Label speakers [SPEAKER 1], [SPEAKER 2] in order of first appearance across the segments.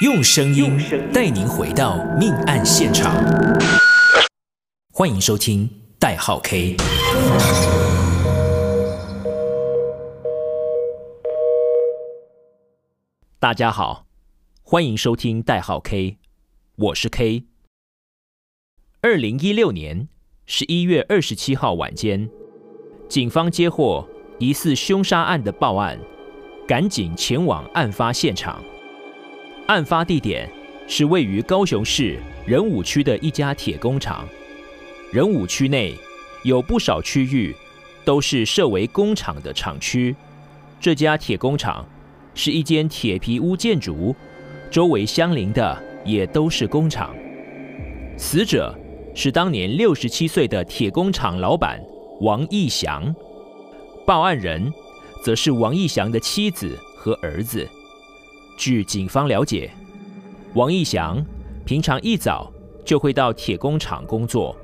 [SPEAKER 1] 用声音带您回到命案现场。欢迎收听代号 K。大家好，欢迎收听代号 K，我是 K。二零一六年十一月二十七号晚间，警方接获疑似凶杀案的报案，赶紧前往案发现场。案发地点是位于高雄市仁武区的一家铁工厂。仁武区内有不少区域都是设为工厂的厂区。这家铁工厂是一间铁皮屋建筑，周围相邻的也都是工厂。死者是当年六十七岁的铁工厂老板王义祥，报案人则是王义祥的妻子和儿子。据警方了解，王义祥平常一早就会到铁工厂工作，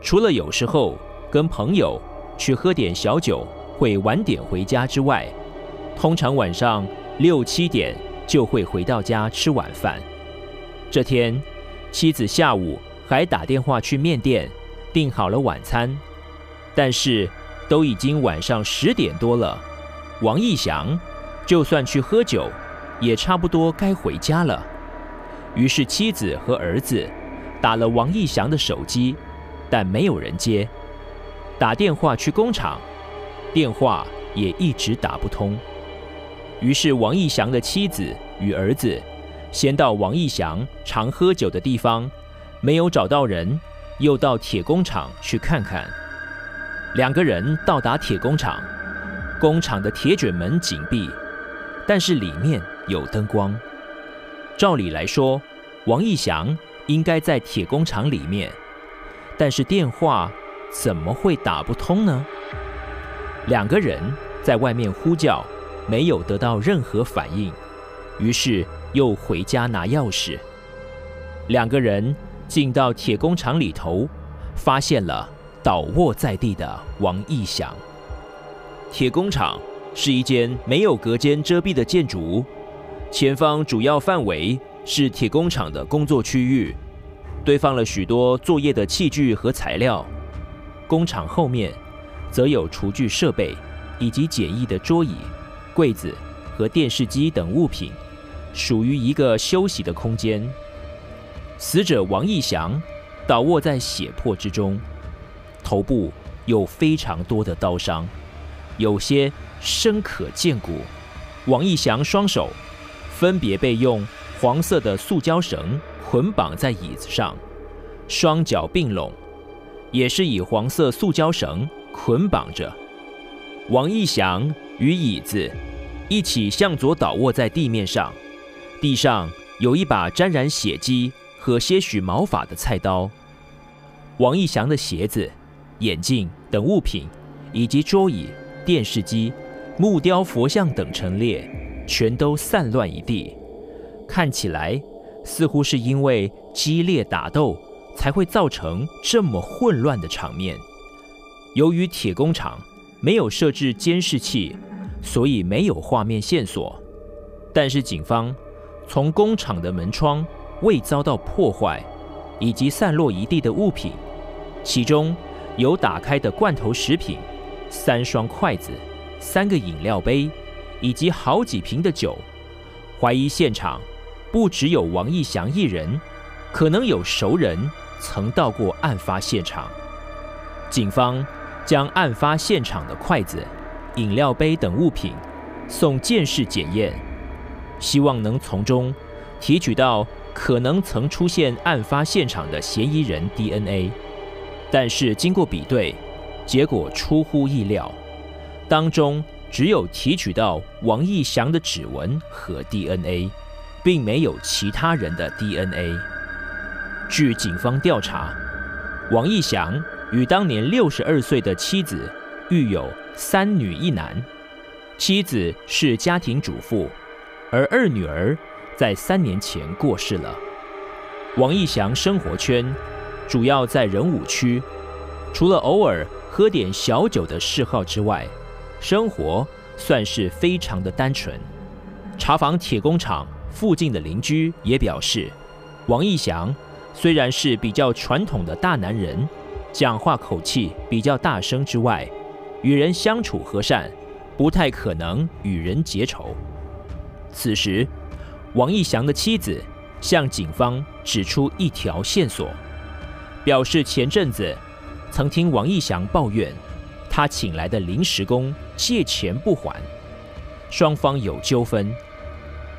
[SPEAKER 1] 除了有时候跟朋友去喝点小酒，会晚点回家之外，通常晚上六七点就会回到家吃晚饭。这天，妻子下午还打电话去面店订好了晚餐，但是都已经晚上十点多了。王义祥就算去喝酒，也差不多该回家了。于是妻子和儿子打了王义祥的手机，但没有人接。打电话去工厂，电话也一直打不通。于是王义祥的妻子与儿子先到王义祥常喝酒的地方。没有找到人，又到铁工厂去看看。两个人到达铁工厂，工厂的铁卷门紧闭，但是里面有灯光。照理来说，王义祥应该在铁工厂里面，但是电话怎么会打不通呢？两个人在外面呼叫，没有得到任何反应，于是又回家拿钥匙。两个人。进到铁工厂里头，发现了倒卧在地的王义祥。铁工厂是一间没有隔间遮蔽的建筑，前方主要范围是铁工厂的工作区域，堆放了许多作业的器具和材料。工厂后面则有厨具设备以及简易的桌椅、柜子和电视机等物品，属于一个休息的空间。死者王义祥倒卧在血泊之中，头部有非常多的刀伤，有些深可见骨。王义祥双手分别被用黄色的塑胶绳捆绑在椅子上，双脚并拢，也是以黄色塑胶绳捆绑着。王义祥与椅子一起向左倒卧在地面上，地上有一把沾染血迹和些许毛发的菜刀，王义祥的鞋子、眼镜等物品，以及桌椅、电视机、木雕佛像等陈列，全都散乱一地，看起来似乎是因为激烈打斗才会造成这么混乱的场面。由于铁工厂没有设置监视器，所以没有画面线索，但是警方从工厂的门窗。未遭到破坏，以及散落一地的物品，其中有打开的罐头食品、三双筷子、三个饮料杯，以及好几瓶的酒。怀疑现场不只有王义祥一人，可能有熟人曾到过案发现场。警方将案发现场的筷子、饮料杯等物品送鉴识检验，希望能从中提取到。可能曾出现案发现场的嫌疑人 DNA，但是经过比对，结果出乎意料，当中只有提取到王义祥的指纹和 DNA，并没有其他人的 DNA。据警方调查，王义祥与当年六十二岁的妻子育有三女一男，妻子是家庭主妇，而二女儿。在三年前过世了。王义祥生活圈主要在仁武区，除了偶尔喝点小酒的嗜好之外，生活算是非常的单纯。查房铁工厂附近的邻居也表示，王义祥虽然是比较传统的大男人，讲话口气比较大声之外，与人相处和善，不太可能与人结仇。此时，王义祥的妻子向警方指出一条线索，表示前阵子曾听王义祥抱怨，他请来的临时工借钱不还，双方有纠纷。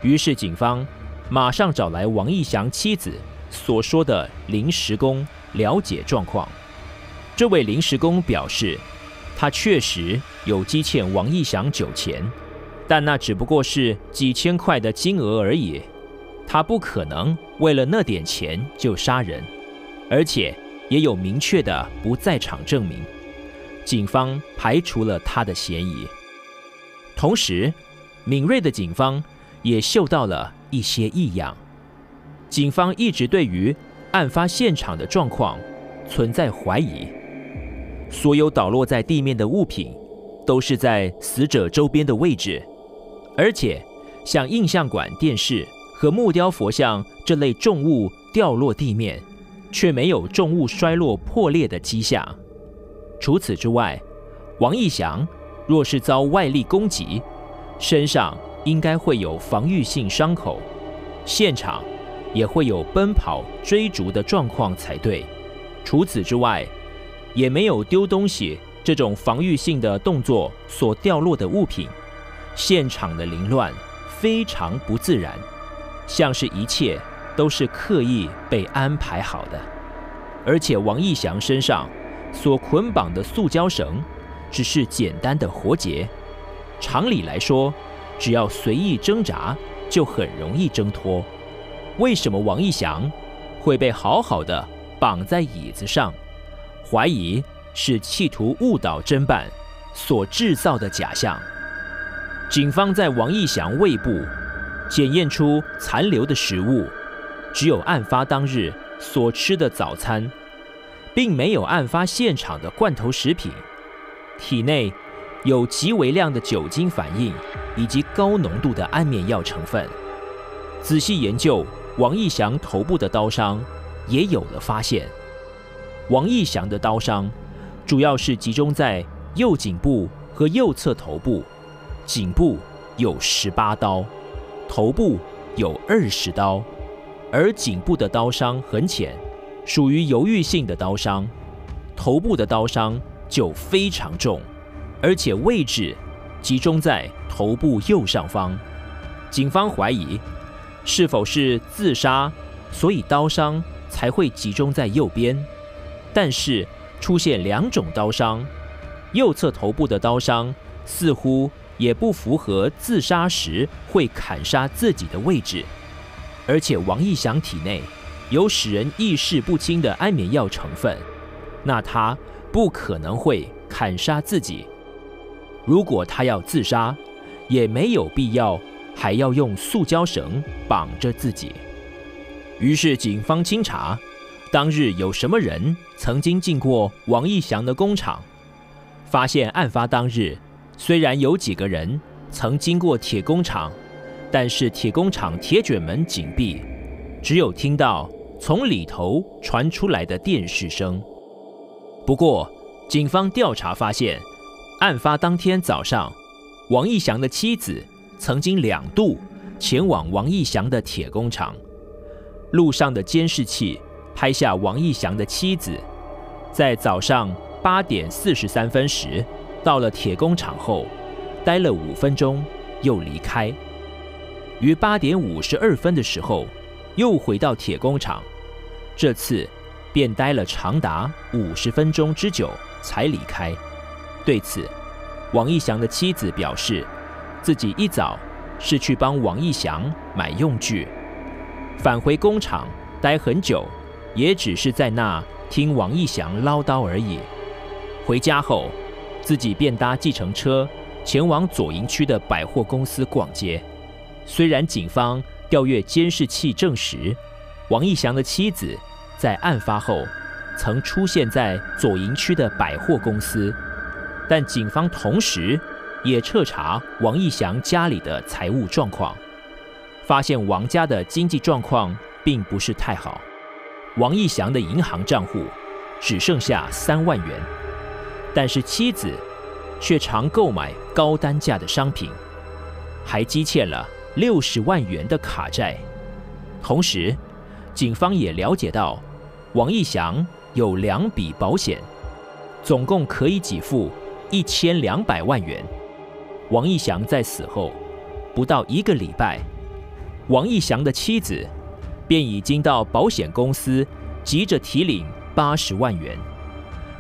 [SPEAKER 1] 于是警方马上找来王义祥妻子所说的临时工了解状况。这位临时工表示，他确实有积欠王义祥酒钱。但那只不过是几千块的金额而已，他不可能为了那点钱就杀人，而且也有明确的不在场证明，警方排除了他的嫌疑。同时，敏锐的警方也嗅到了一些异样。警方一直对于案发现场的状况存在怀疑，所有倒落在地面的物品都是在死者周边的位置。而且，像印像馆、电视和木雕佛像这类重物掉落地面，却没有重物摔落破裂的迹象。除此之外，王义祥若是遭外力攻击，身上应该会有防御性伤口，现场也会有奔跑追逐的状况才对。除此之外，也没有丢东西这种防御性的动作所掉落的物品。现场的凌乱非常不自然，像是一切都是刻意被安排好的。而且王义祥身上所捆绑的塑胶绳只是简单的活结，常理来说，只要随意挣扎就很容易挣脱。为什么王义祥会被好好的绑在椅子上？怀疑是企图误导侦办所制造的假象。警方在王义祥胃部检验出残留的食物，只有案发当日所吃的早餐，并没有案发现场的罐头食品。体内有极为量的酒精反应以及高浓度的安眠药成分。仔细研究王义祥头部的刀伤，也有了发现。王义祥的刀伤主要是集中在右颈部和右侧头部。颈部有十八刀，头部有二十刀，而颈部的刀伤很浅，属于犹豫性的刀伤；头部的刀伤就非常重，而且位置集中在头部右上方。警方怀疑是否是自杀，所以刀伤才会集中在右边。但是出现两种刀伤，右侧头部的刀伤似乎。也不符合自杀时会砍杀自己的位置，而且王义祥体内有使人意识不清的安眠药成分，那他不可能会砍杀自己。如果他要自杀，也没有必要还要用塑胶绳绑着自己。于是警方清查当日有什么人曾经进过王义祥的工厂，发现案发当日。虽然有几个人曾经过铁工厂，但是铁工厂铁卷门紧闭，只有听到从里头传出来的电视声。不过，警方调查发现，案发当天早上，王义祥的妻子曾经两度前往王义祥的铁工厂，路上的监视器拍下王义祥的妻子在早上八点四十三分时。到了铁工厂后，待了五分钟，又离开。于八点五十二分的时候，又回到铁工厂，这次便待了长达五十分钟之久才离开。对此，王义祥的妻子表示，自己一早是去帮王义祥买用具，返回工厂待很久，也只是在那听王义祥唠叨而已。回家后，自己便搭计程车前往左营区的百货公司逛街。虽然警方调阅监视器证实王义祥的妻子在案发后曾出现在左营区的百货公司，但警方同时也彻查王义祥家里的财务状况，发现王家的经济状况并不是太好。王义祥的银行账户只剩下三万元，但是妻子却常购买高单价的商品，还积欠了六十万元的卡债。同时，警方也了解到，王义祥有两笔保险，总共可以给付一千两百万元。王义祥在死后不到一个礼拜，王义祥的妻子便已经到保险公司急着提领八十万元。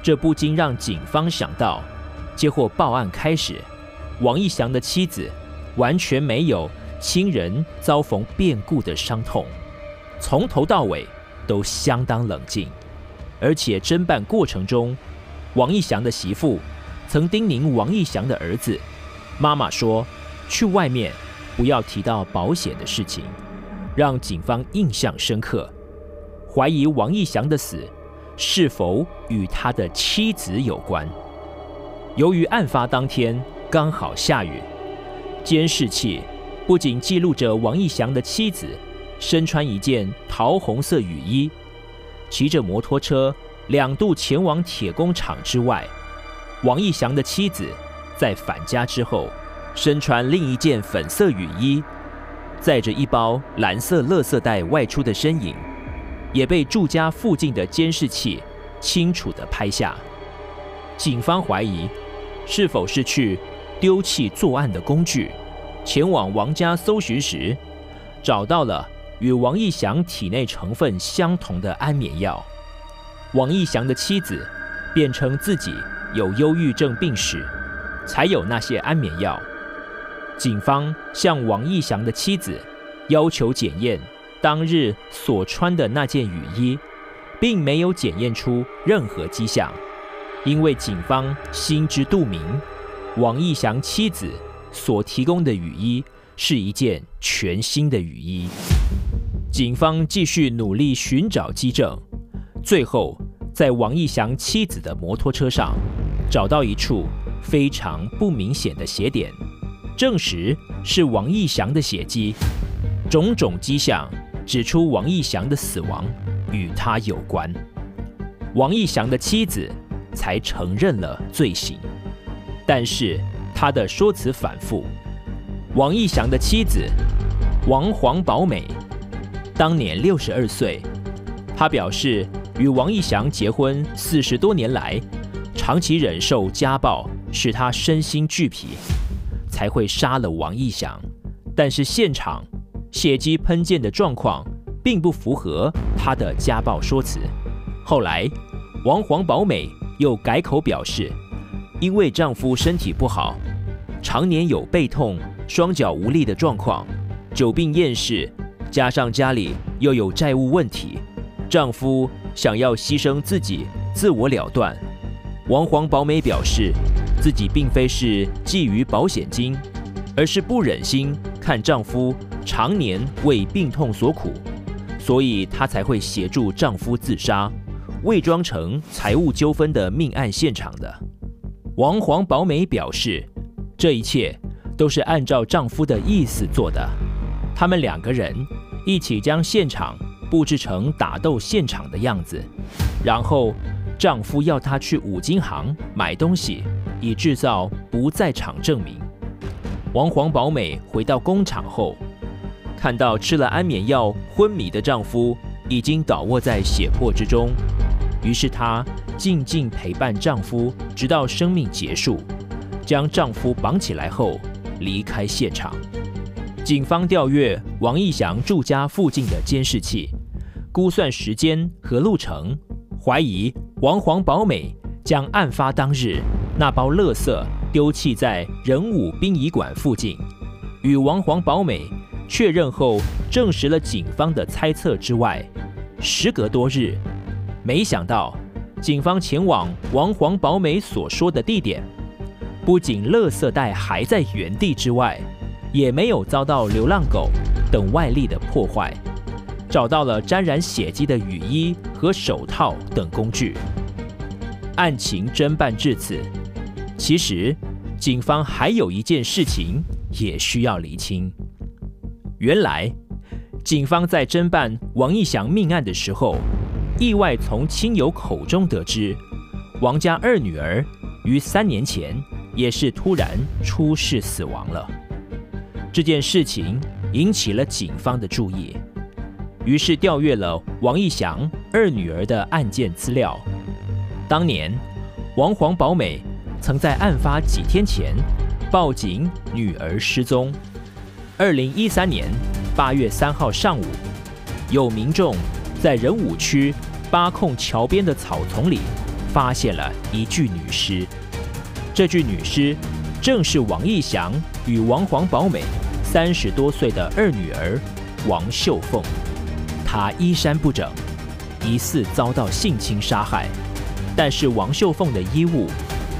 [SPEAKER 1] 这不禁让警方想到，接获报案开始，王义祥的妻子完全没有亲人遭逢变故的伤痛，从头到尾都相当冷静，而且侦办过程中，王义祥的媳妇曾叮咛王义祥的儿子：“妈妈说，去外面不要提到保险的事情。”让警方印象深刻，怀疑王义祥的死是否与他的妻子有关。由于案发当天刚好下雨，监视器。不仅记录着王义祥的妻子身穿一件桃红色雨衣，骑着摩托车两度前往铁工厂之外，王义祥的妻子在返家之后身穿另一件粉色雨衣，载着一包蓝色垃圾袋外出的身影，也被住家附近的监视器清楚地拍下。警方怀疑是否是去丢弃作案的工具。前往王家搜寻时，找到了与王义祥体内成分相同的安眠药。王义祥的妻子辩称自己有忧郁症病史，才有那些安眠药。警方向王义祥的妻子要求检验当日所穿的那件雨衣，并没有检验出任何迹象，因为警方心知肚明，王义祥妻子。所提供的雨衣是一件全新的雨衣。警方继续努力寻找迹证，最后在王义祥妻子的摩托车上找到一处非常不明显的血点，证实是王义祥的血迹。种种迹象指出王义祥的死亡与他有关，王义祥的妻子才承认了罪行，但是。他的说辞反复。王义祥的妻子王黄宝美当年六十二岁，她表示与王义祥结婚四十多年来，长期忍受家暴，使她身心俱疲，才会杀了王义祥。但是现场血迹喷溅的状况并不符合她的家暴说辞。后来，王黄宝美又改口表示，因为丈夫身体不好。常年有背痛、双脚无力的状况，久病厌世，加上家里又有债务问题，丈夫想要牺牲自己，自我了断。王黄宝美表示，自己并非是觊觎保险金，而是不忍心看丈夫常年为病痛所苦，所以她才会协助丈夫自杀，伪装成财务纠纷的命案现场的。王黄宝美表示。这一切都是按照丈夫的意思做的。他们两个人一起将现场布置成打斗现场的样子，然后丈夫要她去五金行买东西，以制造不在场证明。王黄宝美回到工厂后，看到吃了安眠药昏迷的丈夫已经倒卧在血泊之中，于是她静静陪伴丈夫，直到生命结束。将丈夫绑起来后离开现场。警方调阅王义祥住家附近的监视器，估算时间和路程，怀疑王黄宝美将案发当日那包垃圾丢弃在仁武殡仪馆附近。与王黄宝美确认后，证实了警方的猜测之外，时隔多日，没想到警方前往王黄宝美所说的地点。不仅垃圾袋还在原地之外，也没有遭到流浪狗等外力的破坏，找到了沾染血迹的雨衣和手套等工具。案情侦办至此，其实警方还有一件事情也需要厘清：原来，警方在侦办王义祥命案的时候，意外从亲友口中得知，王家二女儿于三年前也是突然出事死亡了。这件事情引起了警方的注意，于是调阅了王义祥二女儿的案件资料。当年，王黄宝美曾在案发几天前报警女儿失踪。二零一三年八月三号上午，有民众在仁武区八控桥边的草丛里发现了一具女尸。这具女尸正是王义祥与王黄宝美三十多岁的二女儿王秀凤。她衣衫不整，疑似遭到性侵杀害。但是王秀凤的衣物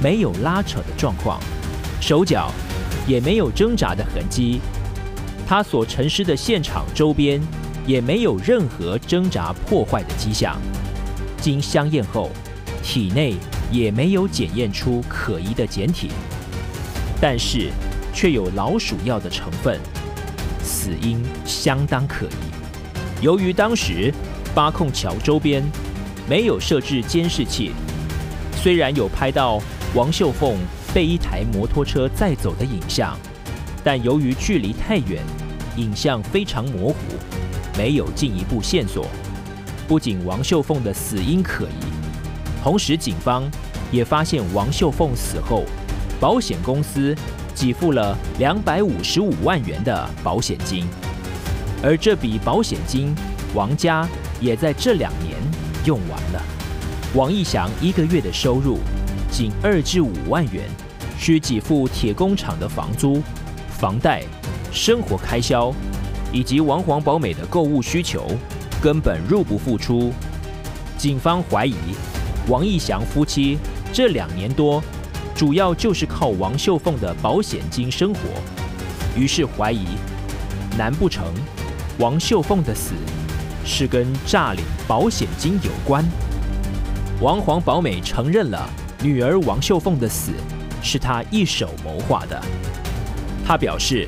[SPEAKER 1] 没有拉扯的状况，手脚也没有挣扎的痕迹。她所陈尸的现场周边也没有任何挣扎破坏的迹象。经相验后，体内也没有检验出可疑的检体，但是却有老鼠药的成分，死因相当可疑。由于当时八控桥周边没有设置监视器。虽然有拍到王秀凤被一台摩托车载走的影像，但由于距离太远，影像非常模糊，没有进一步线索。不仅王秀凤的死因可疑，同时警方也发现王秀凤死后，保险公司给付了两百五十五万元的保险金，而这笔保险金，王家也在这两年用完了。王义祥一个月的收入仅二至五万元，需给付铁工厂的房租、房贷、生活开销，以及王黄宝美的购物需求，根本入不敷出。警方怀疑王义祥夫妻这两年多，主要就是靠王秀凤的保险金生活，于是怀疑，难不成王秀凤的死是跟诈领保险金有关？王黄宝美承认了女儿王秀凤的死是他一手谋划的。他表示，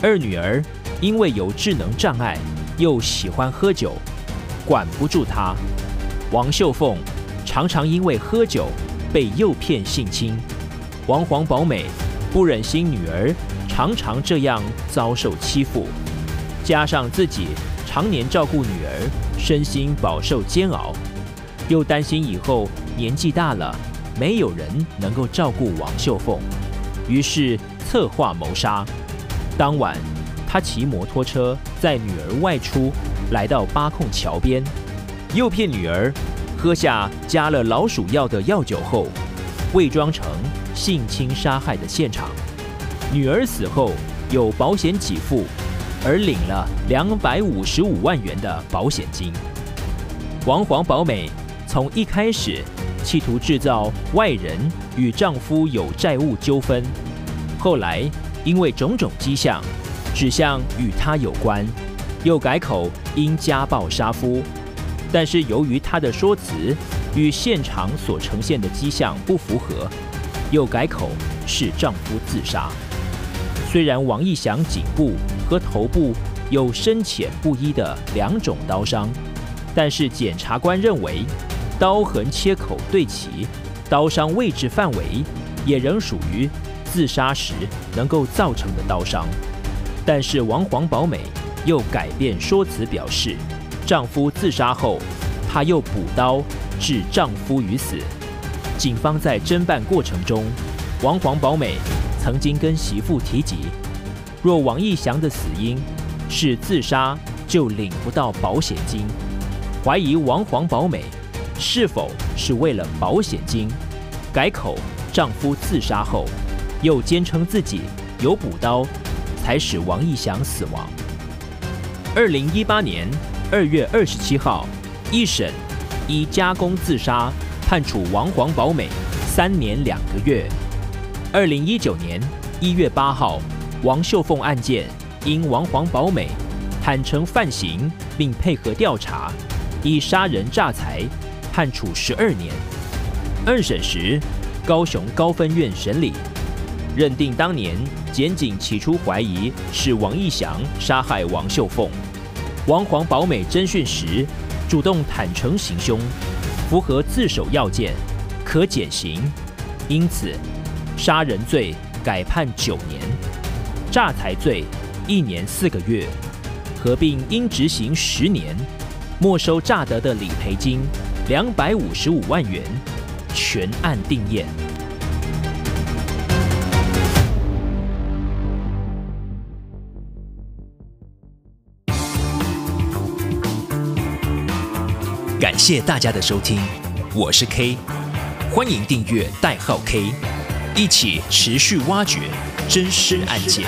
[SPEAKER 1] 二女儿因为有智能障碍，又喜欢喝酒，管不住她。王秀凤常常因为喝酒被诱骗性侵，王黄宝美不忍心女儿常常这样遭受欺负，加上自己常年照顾女儿，身心饱受煎熬。又担心以后年纪大了，没有人能够照顾王秀凤，于是策划谋杀。当晚，他骑摩托车载女儿外出，来到八控桥边，诱骗女儿喝下加了老鼠药的药酒后，伪装成性侵杀害的现场。女儿死后有保险给付，而领了两百五十五万元的保险金。王黄宝美。从一开始，企图制造外人与丈夫有债务纠纷，后来因为种种迹象指向与她有关，又改口因家暴杀夫。但是由于她的说辞与现场所呈现的迹象不符合，又改口是丈夫自杀。虽然王义祥颈部和头部有深浅不一的两种刀伤，但是检察官认为。刀痕切口对齐，刀伤位置范围也仍属于自杀时能够造成的刀伤。但是王黄宝美又改变说辞，表示丈夫自杀后，她又补刀致丈夫于死。警方在侦办过程中，王黄宝美曾经跟媳妇提及，若王义祥的死因是自杀，就领不到保险金，怀疑王黄宝美。是否是为了保险金，改口丈夫自杀后，又坚称自己有补刀，才使王义祥死亡？二零一八年二月二十七号，一审依加工自杀判处王黄宝美三年两个月。二零一九年一月八号，王秀凤案件因王黄宝美坦承犯行并配合调查，以杀人诈财。判处十二年。二审时，高雄高分院审理，认定当年检警起初怀疑是王义祥杀害王秀凤。王黄保美侦讯时主动坦诚行凶，符合自首要件，可减刑，因此杀人罪改判九年，诈财罪一年四个月，合并应执行十年，没收诈得的理赔金两百五十五万元，全案定谳。感谢大家的收听，我是 K，欢迎订阅代号 K，一起持续挖掘真实案件。